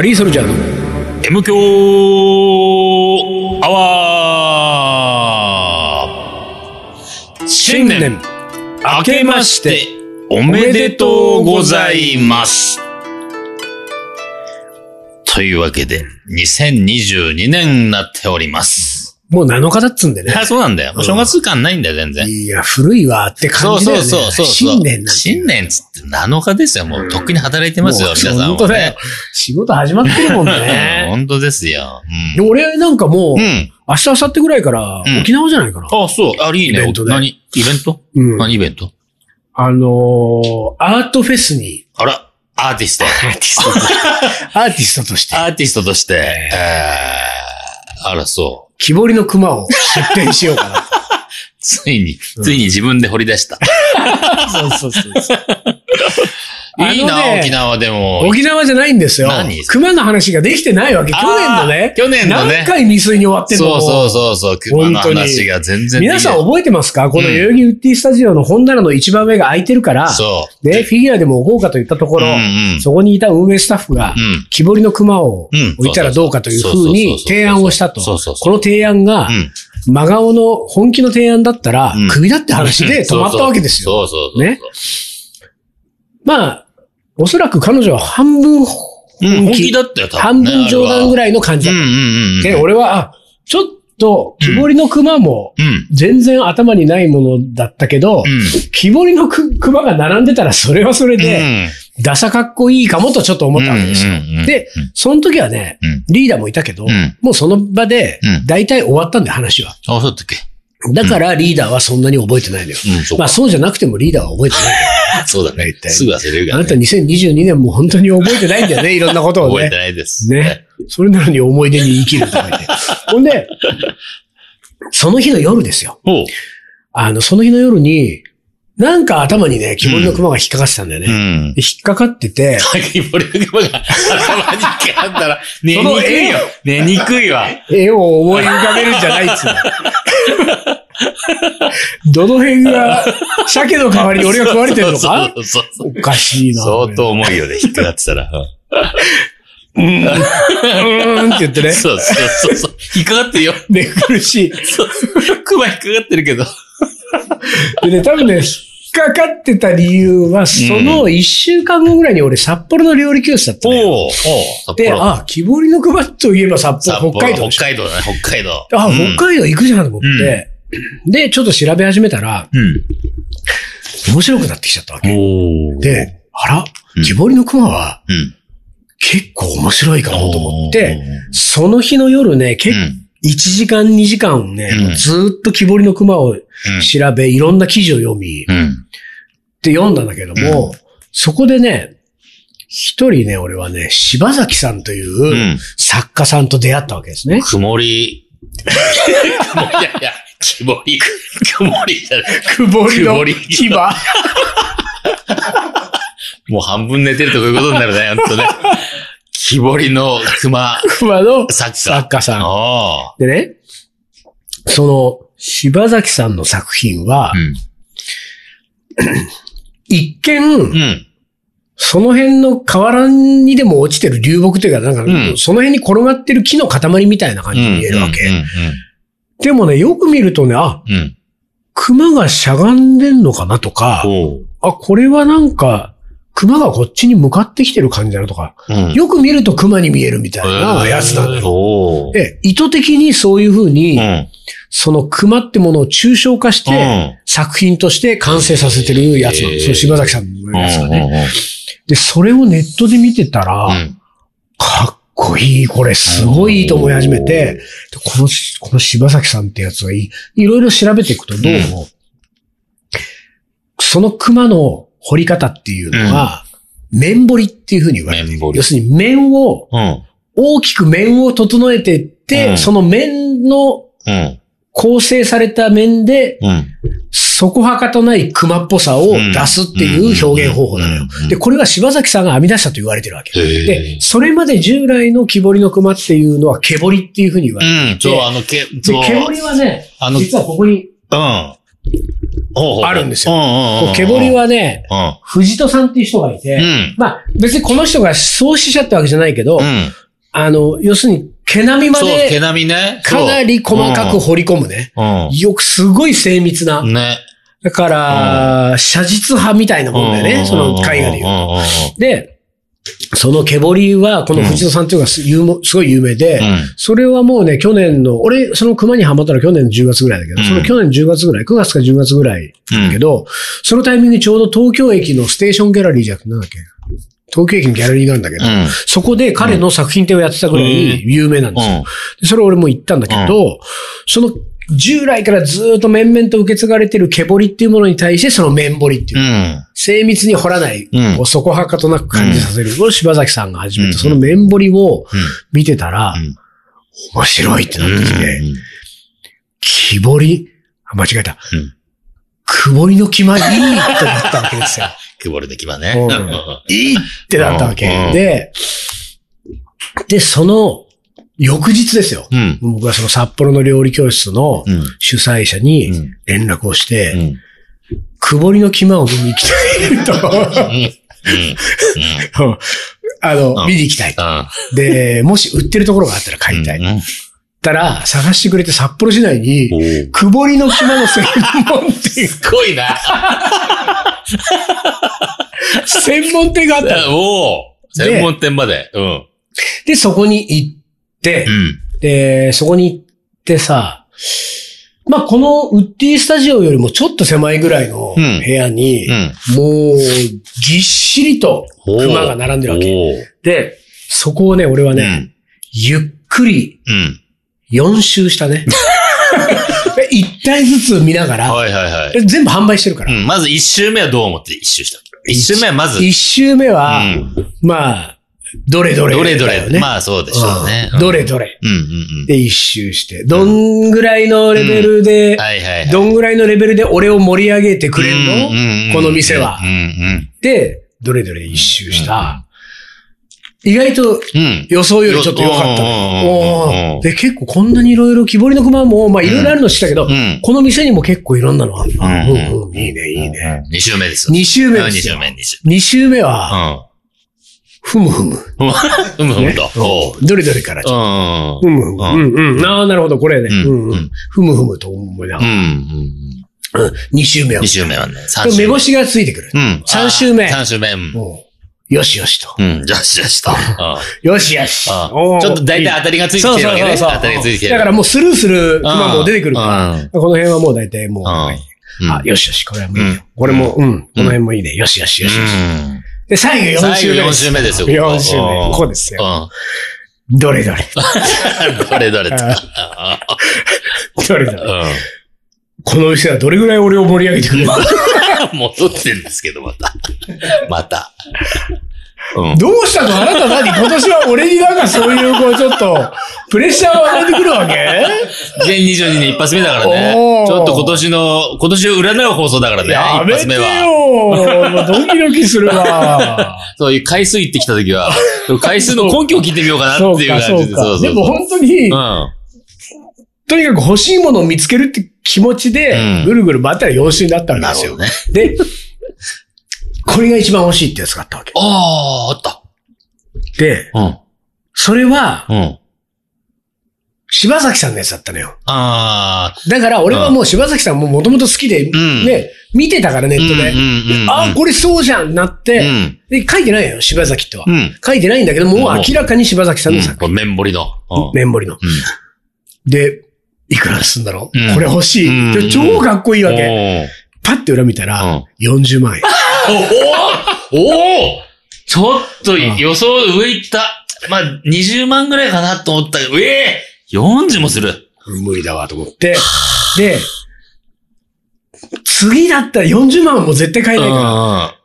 カリーソルジャー。の M 強アワー。新年。明けまして。おめでとうございます。というわけで、2022年になっております。もう7日だっつんでね。あ、そうなんだよ。お正月感ないんだよ、全然。いや、古いわって感じだよね。そうそうそうそう。新年なんて。新年つって7日ですよ。もうとっくに働いてますよ、皆さんは、ね。本当だよ。仕事始まってるもんね。本当ですよ。で俺なんかもう、うん。うん。明日、明後日ぐらいからうん沖縄じゃないかな。あ、そう。あ、いいね。イベントで何？イベント？うん何イベント？あのーアートフェスに、あら、アーティスト。アーティストとして、アーティストとして、アーティストとして、えー、あら、そう。木彫りの熊を出展しようかな。ついに、ついに自分で掘り出した。そうそうそうそう。いいな、沖縄でも。沖縄じゃないんですよ何？熊の話ができてないわけ。去年のね。去年のね何回未遂に終わってんの？そうそうそうそう、熊の話が全然皆さん覚えてますか？このうん代々木ウッディスタジオの本棚の一番上が空いてるから、そう。ね、フィギュアでも置こうかと言ったところ、うんうんそこにいた運営スタッフが、うん。木彫りの熊をうん置いたらどうかというふうに提案をしたと。そうそうこの提案がう、ん。真顔の本気の提案だったらうん、首だって話で止まったわけですよ。そうそう。ね。まあ、おそらく彼女は半分うん、本本気気、だったよ、多半分ね。分冗談ぐらい。の感じうんうだった。んうん。で、俺は、あ、ちょっと、木彫りの熊も、うん。全然頭にないものだったけど、うん。木彫りのく熊が並んでたらそれはそれで、ダサかっこいいかもとちょっと思ったわけですよ。うんうんうんで、その時はね、うん。リーダーもいたけど、うんもうその場でうん、大体終わったんだよ、話は。あ、そうだっけ？だからリーダーはそんなに覚えてないのよ。うん。まあそうじゃなくてもリーダーは覚えてない。そうだねすぐ忘れるからあなた2022年も本当に覚えてないんだよね、いろんなことをね。覚えてないです。ね。それなのに思い出に生きるとか言って。ほんで、その日の夜ですよ。あの、その日の夜に、なんか頭にね、木彫りの熊が引っかかってたんだよね。うん。で引っかかってて、先ボリュームが頭にかかったら、寝にくいよ。寝にくいわ。絵を思い浮かべるんじゃないっつうの。どの辺が、鮭の代わりに俺が食われてるのか？そうそうそうおかしいな。相当重いよね、引っかかってたら。うん。うーんって言ってね。そうそうそうそう。引っかかってるよ。で、苦しい。そう熊引っかかってるけど。でね、多分ね、引っかかってた理由は、その一週間後ぐらいに俺札幌の料理教室だったので、幌。あ、木彫りの熊といえば札札幌、幌北海道北海道だね、北海道。あ、うん北海道行くじゃんと思って、で、ちょっと調べ始めたら、うん。面白くなってきちゃったわけ。で、あらうん、木彫りの熊はうん。結構面白いかもと思って、その日の夜ね、結構うん1時間2時間ね、ずーっと木彫りの熊を調べ、いろんな記事を読み、うん。うん。って読んだんだけども、そこでね、一人ね、俺はね、柴崎さんといううん作家さんと出会ったわけですね。曇り。曇 りいやいや、曇り。曇りじゃない。くぼりの曇り牙。もう半分寝てるとこういうことになるね、ほんとね。木彫りの熊熊の作家。作家さん。あでね、その、柴崎さんの作品はあ。う、ん。一見、うん。その辺の河原にでも落ちてる流木というか、なんか、うんその辺に転がってる木の塊みたいな感じに見えるわけ。うん。でもね、よく見るとね、あ、うん。うん。熊がしゃがんでんのかなとか。あ、これはなんか、熊がこっちに向かってきてる感じだなとか、うん。よく見ると熊に見えるみたいなやつなのよ。おう。で、意図的にそういうふうに、うん。その熊ってものを抽象化して、うん作品として完成させてるやつなんですよ。柴崎さんのやつがね。ね。で、それをネットで見てたら、うん。かっこいい、これすごいいいと思い始めて、でこの、この柴崎さんってやつがいい。いろいろ調べていくとどうも、その熊の彫り方っていうのは、面彫りっていうふうに言われてる。要するに面を、うん。大きく面を整えていって、うんその面のうん。構成された面で、うん。そこはかとない熊っぽさを出すっていう表現方法なのようん。で、これが柴崎さんが編み出したと言われてるわけ。で、それまで従来の木彫りの熊っていうのは毛彫りっていうふうに言われてうん。そう、あの、け、で、そう。毛彫りはね、実はここにうん。あるんですよ。毛堀はね、うん。藤戸さんっていう人がいて、うん。まあ別にこの人が創始者ってわけじゃないけど、うん。あの、要するに毛並みまそう、毛で並みね。かなり細かく掘り込むね。よくすごい精密なう。ん。ね。だから、写実派みたいなもんだよね、その絵画で言うと。で、その毛堀は、この藤戸さんっていうのがすごい有名で、うん。それはもうね、去年の、俺、その熊にハマったのは去年の10月ぐらいだけど、うんその去年10月ぐらい、9月か10月ぐらいだけど、そのタイミングにちょうど東京駅のステーションギャラリーじゃなくて、なんだっけ？東京駅のギャラリーがあるんだけど、うん。そこで彼の作品展をやってたぐらい有名なんですよ。でそれ俺も行ったんだけど、その従来からずっと面々と受け継がれてる毛彫りっていうものに対してその面彫りっていう。う、ん。精密に彫らない、うん。そこはかとなく感じさせる、柴崎さんが始めうんた、その面彫りをうん。見てたら、うん。面白いってなってきて、うん。木彫り、あ間違えた。うん。くぼりの木間いいってなったわけですよ。くぼりできばね。うん。いいってなったわけ。うん。で、で、その翌日ですよ。うん。僕はその札幌の料理教室のうん。主催者うにん。連絡をして、うん。くぼりの木間を見に行きたいと、うん。あの、うん見に行きたい。うん。で、もし売ってるところがあったら買いたい。うん。たら、探してくれて札幌市内に、おーくぼりの木間の専門店、すごいな。専門店があったの。おお専門店まで。うん。で、そこに行ってう、ん。で、そこに行ってさ、まあ、このウッディスタジオよりもちょっと狭いぐらいの部うん屋に、うん。もう、ぎっしりと熊が並んでるわけ。け。で、そこをね、俺はね、うん。ゆっくりうん。4周したね。で一体ずつ見ながら、はいはいはい。で全部販売してるから。うん。まず一周目はどう思って一周した？一周目はまず、一周目は、うんまあ、どれどれ、どれどれ。だよね。まあそうでしょうね。うんどれどれ。うんうんうん。で、一周して、どんぐらいのレベルで、はいはいはい。どんぐらいのレベルで俺を盛り上げてくれるの、この店はうんうんで、どれどれ一周した。意外と。予想よりちょっと良かったうんで、結構こんなにいろいろ木彫りの熊も、まあいろいろあるの知ったけど、うん。この店にも結構いろんなのあるな。ううんんうん、いいね、いいね。。二周目ですよ。二周目うんですよ。二周目、二目目。は、ふむふむ。うん。ふむふむと。どれどれからちょっと。うん。ふむふむ。うんうん。ああ、なるほど、これね。ふむふむと思いながら。うん。うん二周目は二。周目はね、三周目。目星がついてくる。うん。三周目三周目。よしよしと。うん。よしよしと。うんよしよし。ちょっと大体当たりがついてきてるわけね。当たりがついてきてる。だからもうスルーする熊も出てくるかうら、んこの辺はもう大体もう、うんあ、よしよし、これはもういいうんよ。これも、うん、この辺もいいね。よしよしよしよし。うん。で、最後4週目最後4です。週目ですよ。4週目。うんここですよ。うどれどれ。ん。どれどれと。どれどれ。う この店はどれぐらい俺を盛り上げてくれる。戻ってんですけど、また。また。うん。どうしたの？あなた何？今年は俺になんかそういう、こう、ちょっと、プレッシャーを与えてくるわけ？2022年一発目だからね。ちょっと今年の、今年を占う放送だからね。やめて一発目は。よもうドキドキするわ。そういう回数行ってきた時は、回数の根拠を聞いてみようかなっていう感じで。そうか。でも本当に、うん。とにかく欲しいものを見つけるって気持ちでうん、ぐるぐる回ったら4週になったわけですよ。ね。で、これが一番欲しいってやつがあったわけ。ああ、あった。で、うん。それは、うん。柴崎さんのやつだったのよ。ああ、だから俺はもう柴崎さんももともと好きで、んね、見てたからネットで。うんうんうんあ、これそうじゃんなって、うん。で、書いてないよ、柴崎っては。うん。書いてないんだけど、もううん明らかに柴崎さんの作これ面彫りの。うんメンボリの。うんで、いくらすんだろう、うんこれ欲しい、うんで超かっこいいわけ。おーパッて裏見たら、40万円。おおおちょっとうん予想上行った。まあ、20万ぐらいかなと思ったけど、ええ !40 もする。無理だわと思って。で、次だったら40万はもう絶対買えないから。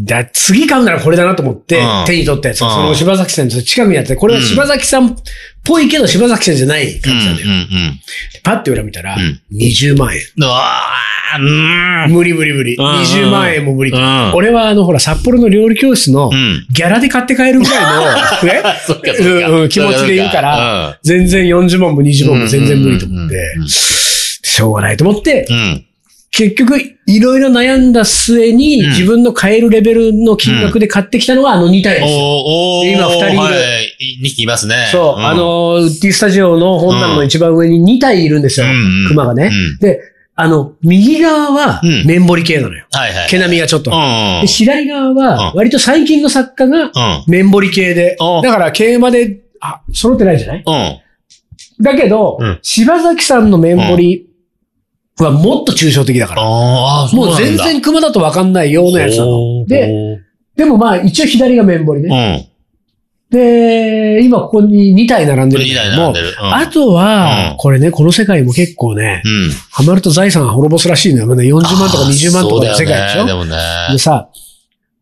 だ次買うならこれだなと思ってうん、手に取ったやつその柴崎さんと近くにあって、これは柴崎さんっぽいけど柴崎さんじゃない感じなんだよ。うんうんパッて裏見たらうん、20万円。うん。うわーうーん。無理無理無理。うん20万円も無理。うん俺はあの、ほら、札幌の料理教室のうん。ギャラで買って帰るぐらいの、ね気持ちで言うから、全然40万も20万も全然無理と思ってしょうがないと思って、うん。結局、いろいろ悩んだ末に、うん自分の買えるレベルの金額で買ってきたのがあの2体です今二人いるはい。2匹いますね。そう、んあ、の、ウッディスタジオの本棚の一番上に2体いるんですよ。熊がね。うんで、あの、右側はうんメンボリ系なのよ。はいはい。毛並みがちょっと。うん。で左側は、うん割と最近の作家がうん。メンボリ系で、うんだから桂馬で、あ、揃ってないんじゃない？うん。だけど、うん柴崎さんのメンボリはもっと抽象的だから。もう全然熊だとわかんないようなやつなの。で、でもまあ一応左がメンボリうね。ん。で、今ここに2体並んでるん2だけども台並んで、る。うんあとはうん、これね、この世界も結構ね、うん。ハマると財産が滅ぼすらしいのよ。まだ40万とか20万とかの世界でしょそうだよねでもね。でさ、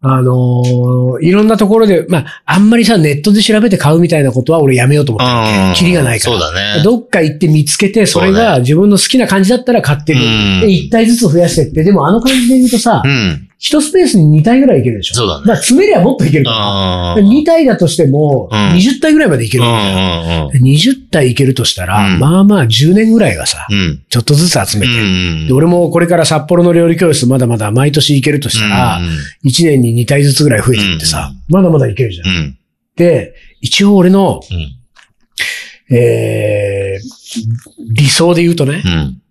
あのーいろんなところで、まあ、あんまりさ、ネットで調べて買うみたいなことは俺やめようと思った。うん。キリがないから。そうだね。どっか行って見つけて、それそうが自分の好きな感じだったら買ってる。うんで、1体ずつ増やしてって、でもあの感じで言うとさう、ん。一スペースに2体ぐらいいけるでしょ。そうだねまあ、詰めりゃもっといけるから。うん。2体だとしても、うん20体ぐらいまでいけうるわけだよ。ん。うん。で20体いけるとしたら、うんまあまあ10年ぐらいはさ、うん。ちょっとずつ集めて。うんで、俺もこれから札幌の料理教室まだまだ毎年行けるとしたら、1年に2体ずつぐらい増えていってさ、まだまだいけるじゃん。うん。で、一応俺の、うん。えー、理想で言うとね、うん。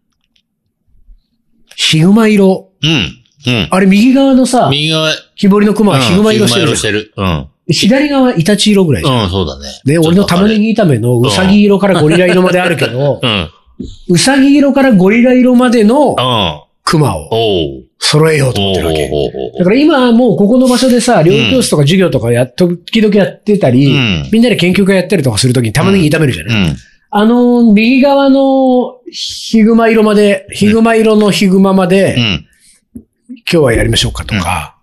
ヒグマ色。うん。うん。あれ右側のさ、右側、木彫りの熊はヒグマ色してるじゃんしてる。うん。左側イタチ色ぐらいじゃん。うん、そうだね。で、俺の玉ねぎ炒めのうさぎ色からゴリラ色まであるけど う、ん。うさぎ色からゴリラ色までのうん。熊を。揃えようと思ってるわけ。だから今はもうここの場所でさ、料理教室とか授業とかやっ、時々やってたり、うんみんなで研究会やったりとかするときに玉ねぎ炒めるじゃない、うん。あの、右側のヒグマ色まで、ヒグマ色のヒグマまで、うん。今日はやりましょうかとか、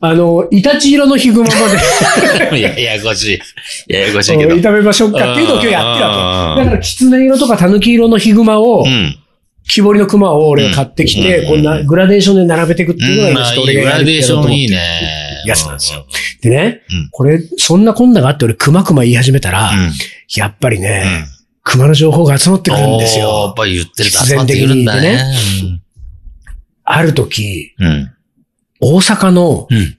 あの、イタチ色のヒグマまで いや、ややこしい。ややこしいけど。炒めましょうかっていうのを今日やってるわけ。うんだから、キツネ色とかタヌキ色のヒグマを、うん。木彫りのクマを俺が買ってきて、うんこんなグラデーションで並べていくっていうのがいょっと俺がやグラデーションいいね。やつなんですよ。でね、うんこれ、そんなこんながあって俺クマクマ言い始めたら、うん。やっぱりね、うん。クマの情報が集まってくるんですおーやよっ。ぱり言ってると集まってくるんだね。ある時、うん。大阪のうん。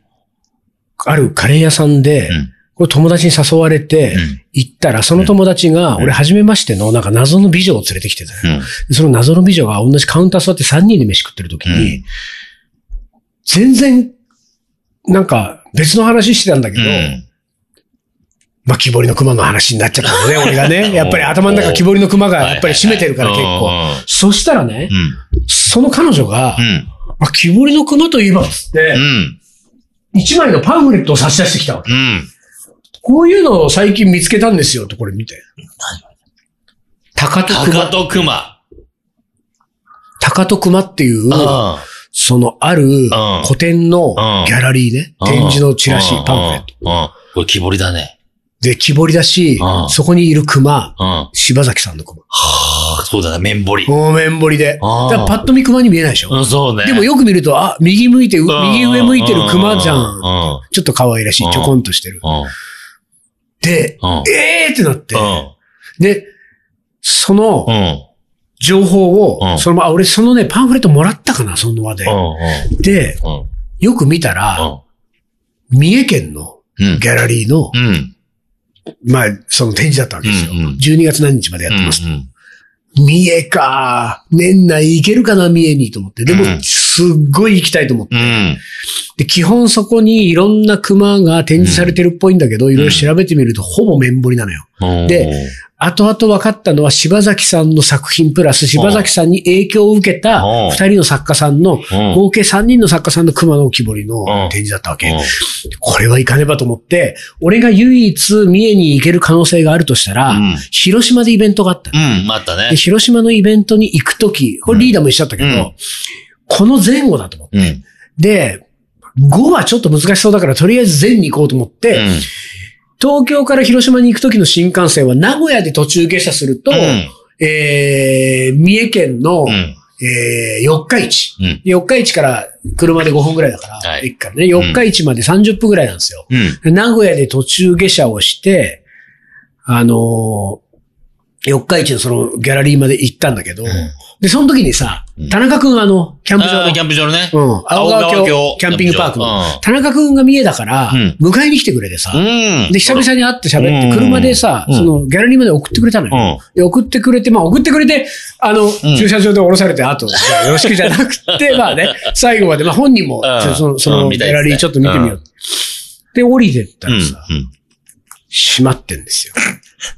あるカレー屋さんで、うん。これ友達に誘われてうん行ったら、その友達が、うん俺初めましてのなんか謎の美女を連れてきてたよ。その謎の美女が同じカウンター座って3人で飯食ってる時に、うん全然、なんか別の話してたんだけど、うん。まあ、木彫りの熊の話になっちゃったのね、俺がね。やっぱり頭の中木彫りの熊がやっぱり占めてるから結構。そしたらね、うん。その彼女が、うん。あ、木彫りの熊といえばっつってう、ん。一枚のパンフレットを差し出してきたわけ。うん。こういうのを最近見つけたんですよ、とこれ見て。鷹と鷹熊。と熊。鷹と熊っていう、あそのある古典のギャラリーね、展示のチラシ、パンフレット。これ木彫りだね。で、木彫りだしう、んそこにいる熊、うん。は柴崎さんの熊。あ、そうだね、麺彫り。もう面彫りで。だあーからパッと見熊に見えないでしょ？うん、そうね。でもよく見ると、あ、右向いて、ううん右上向いてる熊じゃ。うんん。ちょっと可愛らしい、ちょこんとしてる。うん。で、うん。えーってなってう。ん。で、そのうん。情報を、うんそのまま、あ俺そのね、パンフレットもらったかな、その場で。うん。で、うん。よく見たら、三重県のうん。ギャラリーの、うん。まあ、その展示だったわけですよ。うんうん12月何日までやってます。うん。三重か。年内行けるかな、三重にと思って。でもう、んすっごい行きたいと思って。うん。で、基本そこにいろんな熊が展示されてるっぽいんだけど、いろいろ調べてみると、ほぼ面彫りなのよ。うん。で後々分かったのは柴崎さんの作品プラス柴崎さんに影響を受けたうん二人の作家さんのうん、合計三人の作家さんの熊の木彫りのん展示だったわけ。うんこれは行かねばと思って、俺が唯一三重に行ける可能性があるとしたら、うん広島でイベントがあったの。うん、あったねで。広島のイベントに行くとき、これリーダーも一緒だったけど、うんこの前後だと思って。うん。で、5はちょっと難しそうだから、とりあえず前に行こうと思って、うん。東京から広島に行くときの新幹線は名古屋で途中下車すると、えー、三重県の、うん。えー、四日市。うん。四日市から車で5分ぐらいだから、はい駅からね、四日市まで30分ぐらいなんですよ。うん。で名古屋で途中下車をして、あのー四日市のそのギャラリーまで行ったんだけど、んで、その時にさうん、田中くんあの、キャンプ場のキャンプ場のね。うん。青川峡キャンピングパークの。田中くんが三重だからうん、迎えに来てくれてさ、うん。で、久々に会って喋って、うん車でさ、うんその、ギャラリーまで送ってくれたのよ。送ってくれて、まあ送ってくれて、あの、ん駐車場で降ろされて、あと、よろしくじゃなくて、まあね、最後まで、まあ本人も、うんその、その、ギャラリーちょっと見てみよう。で、降りてったうん。らさ、閉まってんですよ。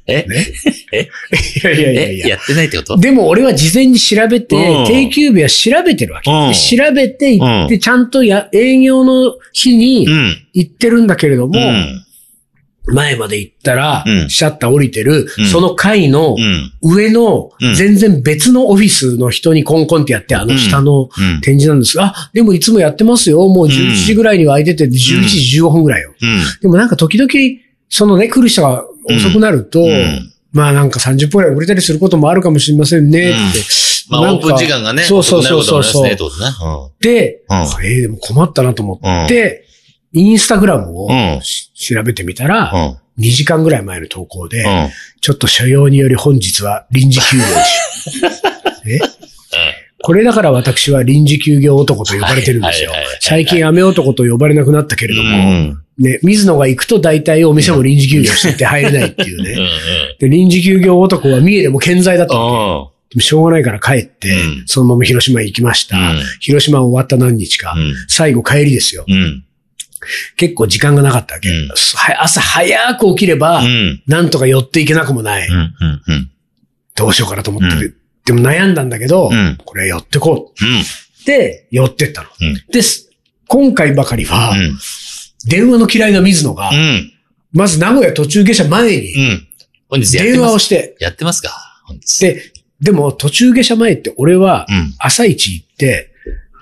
え？ね。え？いやいやいやいや。え？やってないってこと？でも俺は事前に調べて、うん定休日は調べてるわけ。うんで調べて行って、うちゃんとや営業の日にうん。行ってるんだけれども、うん。前まで行ったら、うんシャッター降りてる、うんその階のうん。上のうん全然別のオフィスの人にコンコンってやって、あの下のうん。展示なんですが、あ、でもいつもやってますよ。もう11時ぐらいには空いてて、11時15分ぐらいよ。うん。でもなんか時々、そのね、来る人が遅くなると、うんまあなんか30分くらい遅れたりすることもあるかもしれませんねって。まあ、オープン時間がね。そうそうそうそう遅くなることもありますねってで、うんあえーでも困ったなと思って、インスタグラムを調べてみたら、ことね。2時間ぐらい前の投稿で、うん。うん。ちょっと所要により本日は臨時休業し。えこれだから私は臨時休業男と呼ばれてるんですよ。最近雨男と呼ばれなくなったけれども、うん。ね、水野が行くと大体お店も臨時休業してて入れないっていうね。ん。で、臨時休業男は三重でも健在だったわけ。うでもしょうがないから帰って、うんそのまま広島へ行きました。うん広島終わった何日か。ん。最後帰りですよ。うん。結構時間がなかったわけ。朝早く起きれば、うん。なんとか寄っていけなくもない。どうしようかなと思ってて、うでも悩んだんだけど、うんこれ寄ってこう。うん。で、寄ってったの。うんです。今回ばかりは、うん。電話の嫌いな水野が、うん。まず名古屋途中下車前うにん。本日やって電話。をして、やってますか？で、でも途中下車前って俺はうん。朝一行って、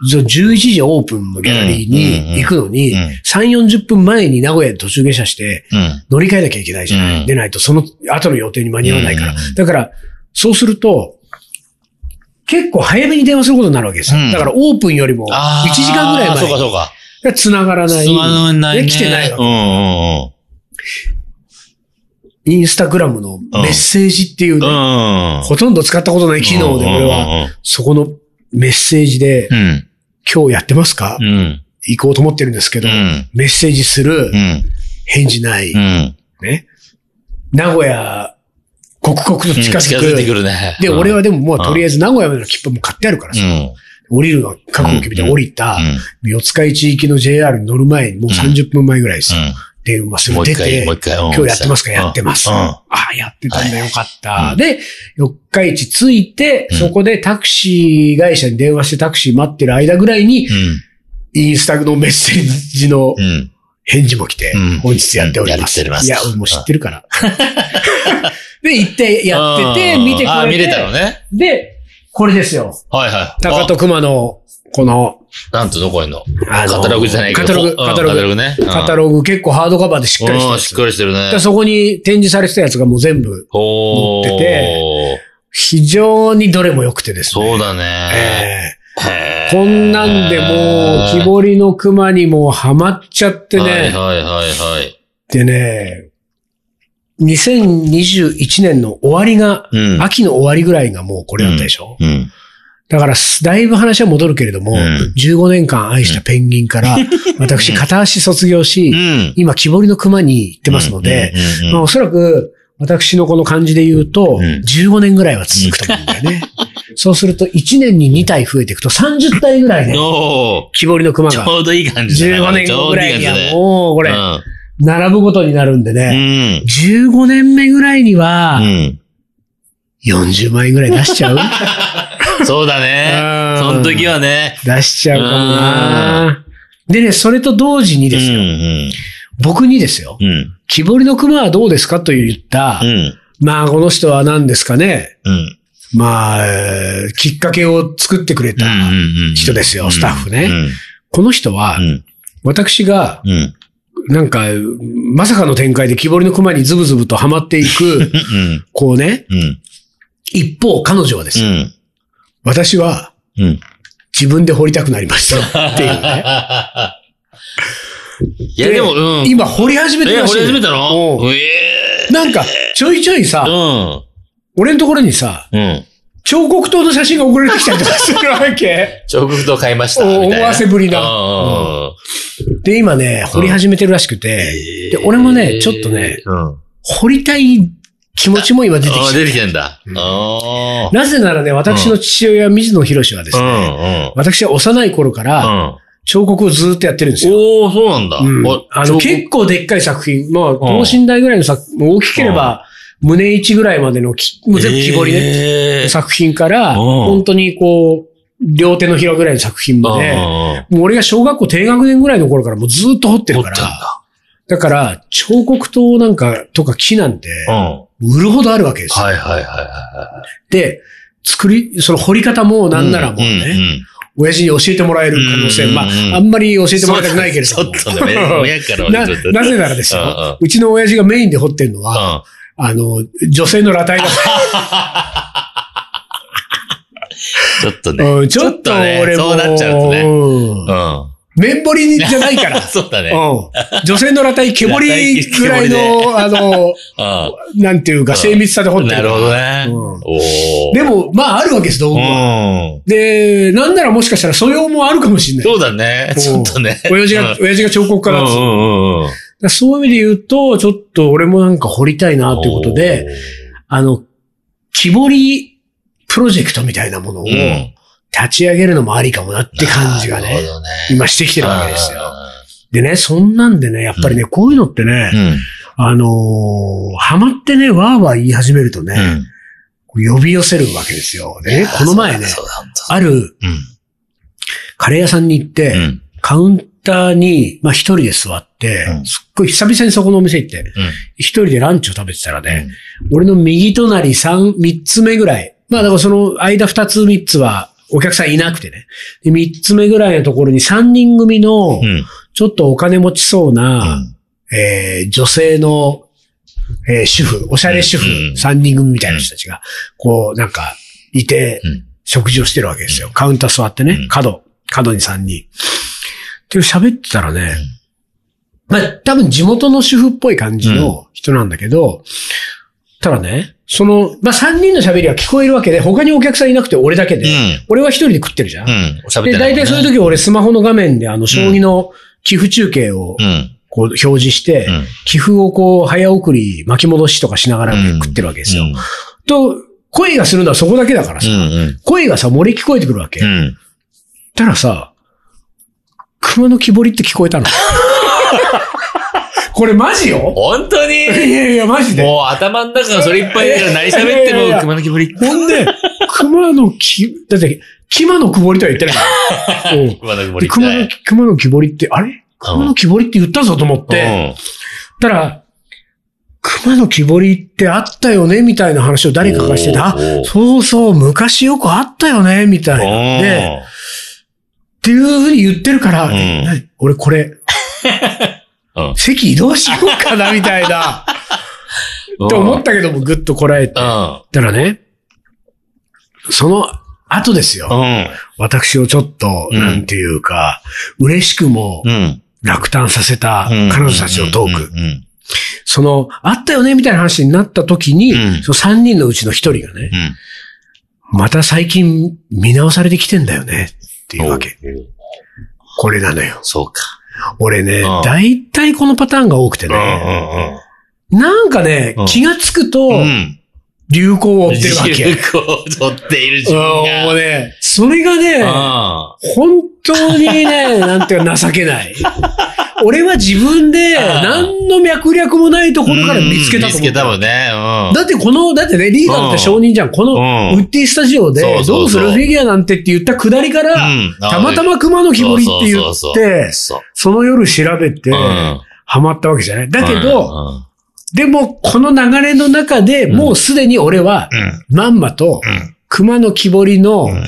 その11時オープンのギャラリーに行くのに、うん3、40分前に名古屋で途中下車してうん。乗り換えなきゃいけないじゃない。うんでないとその後の予定に間に合わないから。うんだから、そうすると、結構早めに電話することになるわけですよ。うんだからオープンよりもあー1時間ぐらい前そうか、そうか。に繋がらない。つまらないね。で来てないわけうんうんインスタグラムのメッセージっていうね、うん。うん。ほとんど使ったことない機能で俺は、そこのメッセージで、うん。今日やってますか、うん。行こうと思ってるんですけど、うん。メッセージする、うん。返事ない、うん。ね。名古屋、刻々と近づく。近づいてくるね。で、俺は、はでももうとりあえず名古屋までの切符も買ってあるからさ、うん。降りるのは覚悟を決めて降りた、うん。四日市行きの JR に乗る前にもう30分前ぐらいですよ。うん。電話すぐ出て。今今日やってますかやってます。うん。ああ、やってたんだよかった。うんで、四日市着いて、うんそこでタクシー会社に電話してタクシー待ってる間ぐらいに、インスタのメッセージのうん。うん。返事も来て、うん本日やっております。いや、俺もう知ってるから。で、行ってやってて、うん見てくれて。あ、見れたのね。で、これですよ。はいはい。高と熊の、この、あなんとどこへのカタログじゃないけど。カタログ、うんカタログ、カタログね。カタログ結構ハードカバーでしっかりしてうん、しっかりしてるねで。そこに展示されてたやつがもう全部、載ってて非常にどれも良くてですね。そうだね。こんなんでもう、木彫りの熊にもうハマっちゃってね。はいはいはいはい。でね、2021年の終わりが、うん。秋の終わりぐらいがもうこれだったでしょ、うん。だから、だいぶ話は戻るけれども、うん15年間愛したペンギンから、私、片足卒業し、うん。今、木彫りの熊に行ってますので、うん、まあ、おそらく、私のこの感じで言うと、うん15年ぐらいは続くと思うんだよね。そうすると、1年に2体増えていくと30体ぐらいね、お木彫りの熊ーちが。ょうどいい感じだ15年後ぐらいにはもう、ここれ、並ぶことになるんでうね、ん。15年目ぐらいにはう、ん。40万円ぐらい出しちゃう？そうだね。うんその時はね。出しちゃうかもな。でね、それと同時にうですよ、ん。僕にですよ、うん。木彫りの熊はどうですかと言った、うん。まあ、この人は何ですかね。うん。まあ、えーきっかけを作ってくれた人ですよ、スタッフね。この人はう、ん。私が、うん。なんか、まさかの展開で木彫りの熊にズブズブとハマっていく、うん。こうね、うん。一方、彼女はですよ、うん。私はうん。自分で掘りたくなりましたっていうね。いや、でも、うん。今掘り始めてえ、ました掘り始めたの？うんえなんか、ちょいちょいさ。俺のところにさ、うん。彫刻刀の写真が送られてきたりとかするわけ。彫刻刀買いました。思わせぶりなで、今ね、掘り始めてるらしくて、で、俺もね、ちょっとね、うん。掘りたい気持ちも今出てきああ、て出てきてんだ。うん。あなぜならね、私の父親、水野博士はですね。私は幼い頃からうん。彫刻をずっとやってるんですよ。おー、そうなんだ。うん。おあの、結構でっかい作品、まあ、等身大ぐらいの作、大きければ、胸1ぐらいまでのき、もう全部木彫りね、えー。作品から、うん。本当にこう、両手のひらぐらいの作品まで、うんもう俺が小学校低学年ぐらいの頃からもうずっと彫ってるから、だ。だから、彫刻刀なんか、とか木なんて、うん。売るほどあるわけですよ。はいはいはいはで、作り、その彫り方もい。なんならもうね、んん親父に教えてもらえる可能性、うんまあ、あんまり教えてもらいたくないけれども。ちょっとね、親から な、なぜならですよ。うちの親父がメインで彫ってるのは、うん。あの、女性の裸体が、ちょっとね。うんちょっとね俺も、そうなっちゃうとね。うんうん。面彫りじゃないから。そうだね。うん女性の裸体、毛彫りぐらいの、あの、うなんていうか、精密さで彫っん。てる。なるほどね。で、も、まあ、あるわけです、道具は。うん。で、なんならもしかしたら素養もあるかもしれない。そうだね。ちょっとね。親父が、親父が彫刻家だっつううんそういう意味で言うと、ちょっと俺もなんか掘りたいなということで、あの、木彫りプロジェクトみたいなものを。立ち上げるのもありかもなって感じがね、ね。今してきてるわけですよ。でね、そんなんでね、やっぱりね、こういうのってね、うん。あのーハマってね、わーわー言い始めるとね、うん。呼び寄せるわけですよ。でね、この前ね、あるうん。カレー屋さんに行って、うん。カウンターに、まあ一人で座って、うんすっごい久々にそこのお店行って、うん。一人でランチを食べてたらね、俺の右隣三、三つ目ぐらい。まあだからその間二つ三つはお客さんいなくてね。で、三つ目ぐらいのところに三人組のう、ん。ちょっとお金持ちそううな、ん。えー女性の、えー主婦、おしゃれ主婦うん三人組みたいな人たちが、こうなんか、いて、うん。食事をしてるわけですよ。カウンター座ってねうん、角、角に三人。っていう喋ってたらね、まあ多分地元の主婦っぽい感じの人なんだけど、ただね、その、まあ三人の喋りは聞こえるわけで、他にお客さんいなくて俺だけで、うん。俺は一人で食ってるじゃん。うん。喋ってで、大体そういう時俺スマホの画面であの、将棋の寄付中継をうん。こう表示して、うん。寄付をこう早送り巻き戻しとかしながら食ってるわけですよ。と、声がするのはそこだけだからさ、うん。うん。声がさ、漏れ聞こえてくるわけ。うん。たらさ、熊の木彫りって聞こえたの。これマジよ？本当に？いやいや、マジで。もう頭の中がそれいっぱいだから何喋っても熊の木彫り。ほんで、熊の木、だって、木間のくぼりとは言ってないから。うん熊の木彫り。で熊の、熊の木彫りって、あれ熊の木彫りって言ったぞと思って、たら、熊の木彫りってあったよねみたいな話を誰かがしてて、あ、そうそう、昔よくあったよねみたいな。で、っていうふうに言ってるから、俺これ、うん席移動しようかなみたいな、って思ったけどもぐっとこらえて。うん。たらね、その後ですよ。うん。私をちょっと、うんなんていうか、嬉しくもうん。落胆させたうん。彼女たちのトーク。うん。その、あったよねみたいな話になった時に、うんその3人のうちの1人がね、うん。また最近見直されてきてんだよねっていうわけ。これなのよ。そうか。俺ね、うん大体このパターンが多くてうん。ね、なんかねうん、気がつくと。流行を追ってるわけ。流行を取っている自もうが。ね、それがね、あ本当にね、なんていうか情けない。俺は自分で何の脈略もないところから見つけたと思う。見つけたもんね。うん。だってこの、だってね、リーガルって承認じゃん。この、うんウッディスタジオでどうするフィギュアなんてって言ったくだりから、うんたまたま熊の木彫りって言って、その夜調べて、うんハマったわけじゃない。だけうど、んでもこの流れの中でもうすでに俺は、うん。まんまとうん。熊の木彫りのうん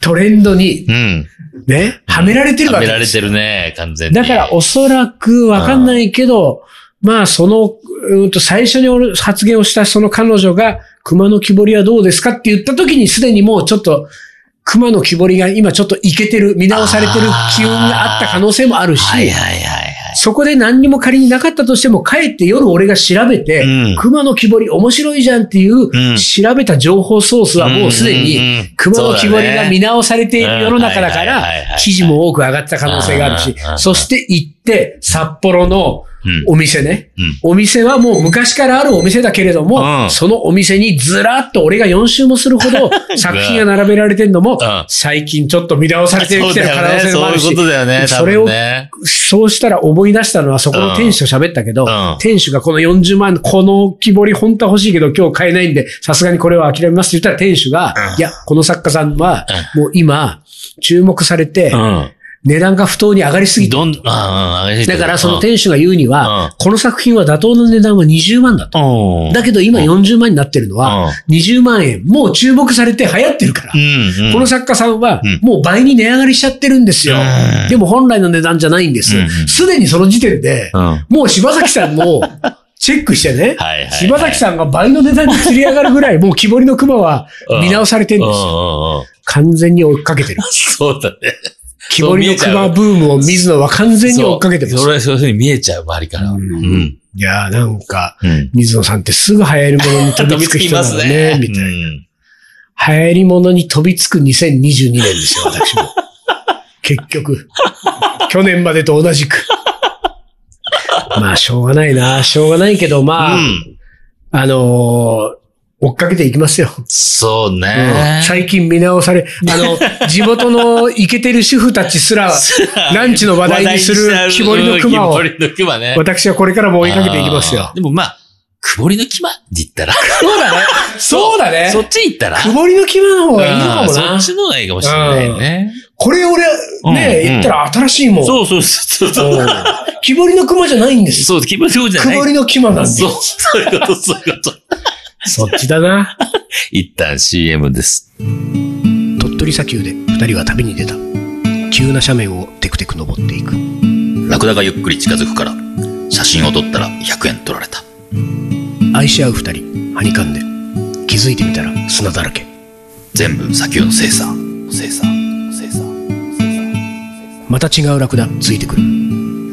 トレンドにうん。ね、はめられてるわけですはめられてるね、完全に。だからおそらくわかんないけど、まあその、うんと最初に俺発言をしたその彼女が熊の木彫りはどうですかって言った時にすでにもうちょっと熊の木彫りが今ちょっといけてる、見直されてる機運があった可能性もあるし、はいはいはいはい。そこで何にも仮になかったとしても、帰って夜俺が調べて、うん。熊の木彫り面白いじゃんっていう、うん。調べた情報ソースはもうすでにうん、熊の木彫りが見直されている世の中だからはい、記事も多く上がった可能性があるしそして行って、札幌のうんお店ね。うんお店はもう昔からあるお店だけれども、うんそのお店にずらっと俺が4周もするほど 作品が並べられてるのもうん、最近ちょっと見直されてきてる可能。性もあるしそういうこ、とだよね。多それを。そうしたら思い出したのはそこの店主と喋ったけど、うん店主がこの40万、この木彫り本当は欲しいけど今日買えないんで、さすがにこれは諦めますって言ったら店主が、うんいや、この作家さんはもう今注目されて、うん。値段が不当に上がりすぎて、どん、ああ、上げてだからそのうん店主が言うには、うんこの作品は妥当な値段は20万だと。うん。だけど今40万になってるのは、20万円、もう注目されて流行ってるからう。ん。うん。この作家さんはうん、もう倍に値上がりしちゃってるんですようん。でも本来の値段じゃないんですうん。すでにその時点で、うん。もう柴崎さんも、チェックしてね、はいはいはい柴崎さんが倍の値段に釣り上がるぐらい、もう木彫りの熊は見直されてるんですよ。うんうんうん。完全に追いかけてる。そうだね。木彫りの熊ブームを水野は完全に追っかけてます。それ、そういうふうに見えちゃう、周りから。ううんん。いやーなんか、うん。水野さんってすぐ流行り物に飛びつく人だね、みたいな。うん流行り物に飛びつく2022年ですよ、私も。結局。去年までと同じく。まあ、しょうがないな。しょうがないけど、まあ、うんあのー追っかけていきますよ。そううんね。最近見直され、あの、地元のイケてる主婦たちすら、ランチの話題にする木彫りの熊を木彫、りの熊ね。私はこれからも追いかけていきますよ。でもまあ、くぼりの木まで言ったら。そうだね。そうだね。そっち行ったら？くぼりの木の方がいいのかもうんそなっ。ちの方がいいかもしれないね。これ俺、うんね、うん言ったら新しいもん。そうそうそう木彫りの熊じゃないんです。そう、木彫りの木じゃない。くぼりの熊なんで。そう、そういうこと、そういうこと。そっちだな。一旦 CM です。鳥取砂丘で二人は旅に出た。急な斜面をテクテク登っていく。ラクダがゆっくり近づくから、写真を撮ったら100円取られた。愛し合う二人、はにかんで。気づいてみたら砂だらけ。全部砂丘の精査。精査。精査。また違うラクダついてくる。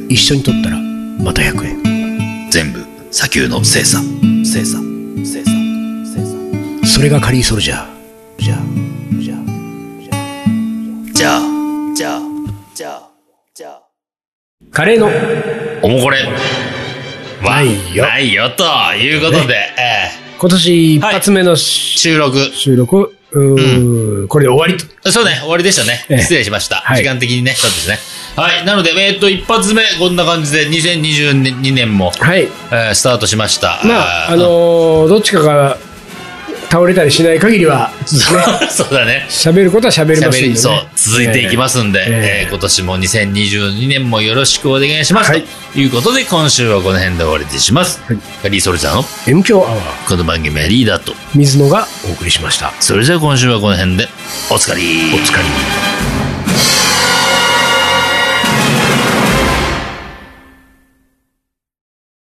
一緒に撮ったらまた100円。全部砂丘の精査。精査。精査。それがカリーソルジャー。じゃあ、じゃあ、じゃあ、じゃあ、じゃあ、じゃあ。カレーのおもこれ。はないよないよ、ということで、え今年一発目の収録。収録、うーん、これで終わりと。そうね、終わりでしたね。ええ失礼しました。はい時間的にね、そうですね。はい。なので、えーっと、一発目、こんな感じで、2022年も、はい。えースタートしました。まあ、あのーどっちかが倒れたりしない限りは、ー そうだね。喋ることは喋れますね。そう、続いていきますんで、えええー今年も2022年もよろしくお願いします。はいということで、今週はこの辺で終わりにします。はいカリーソルジャーの M 強アワー、この番組はリーダーと、水野がお送りしました。それじゃあ今週はこの辺で、おつかり。お疲れ。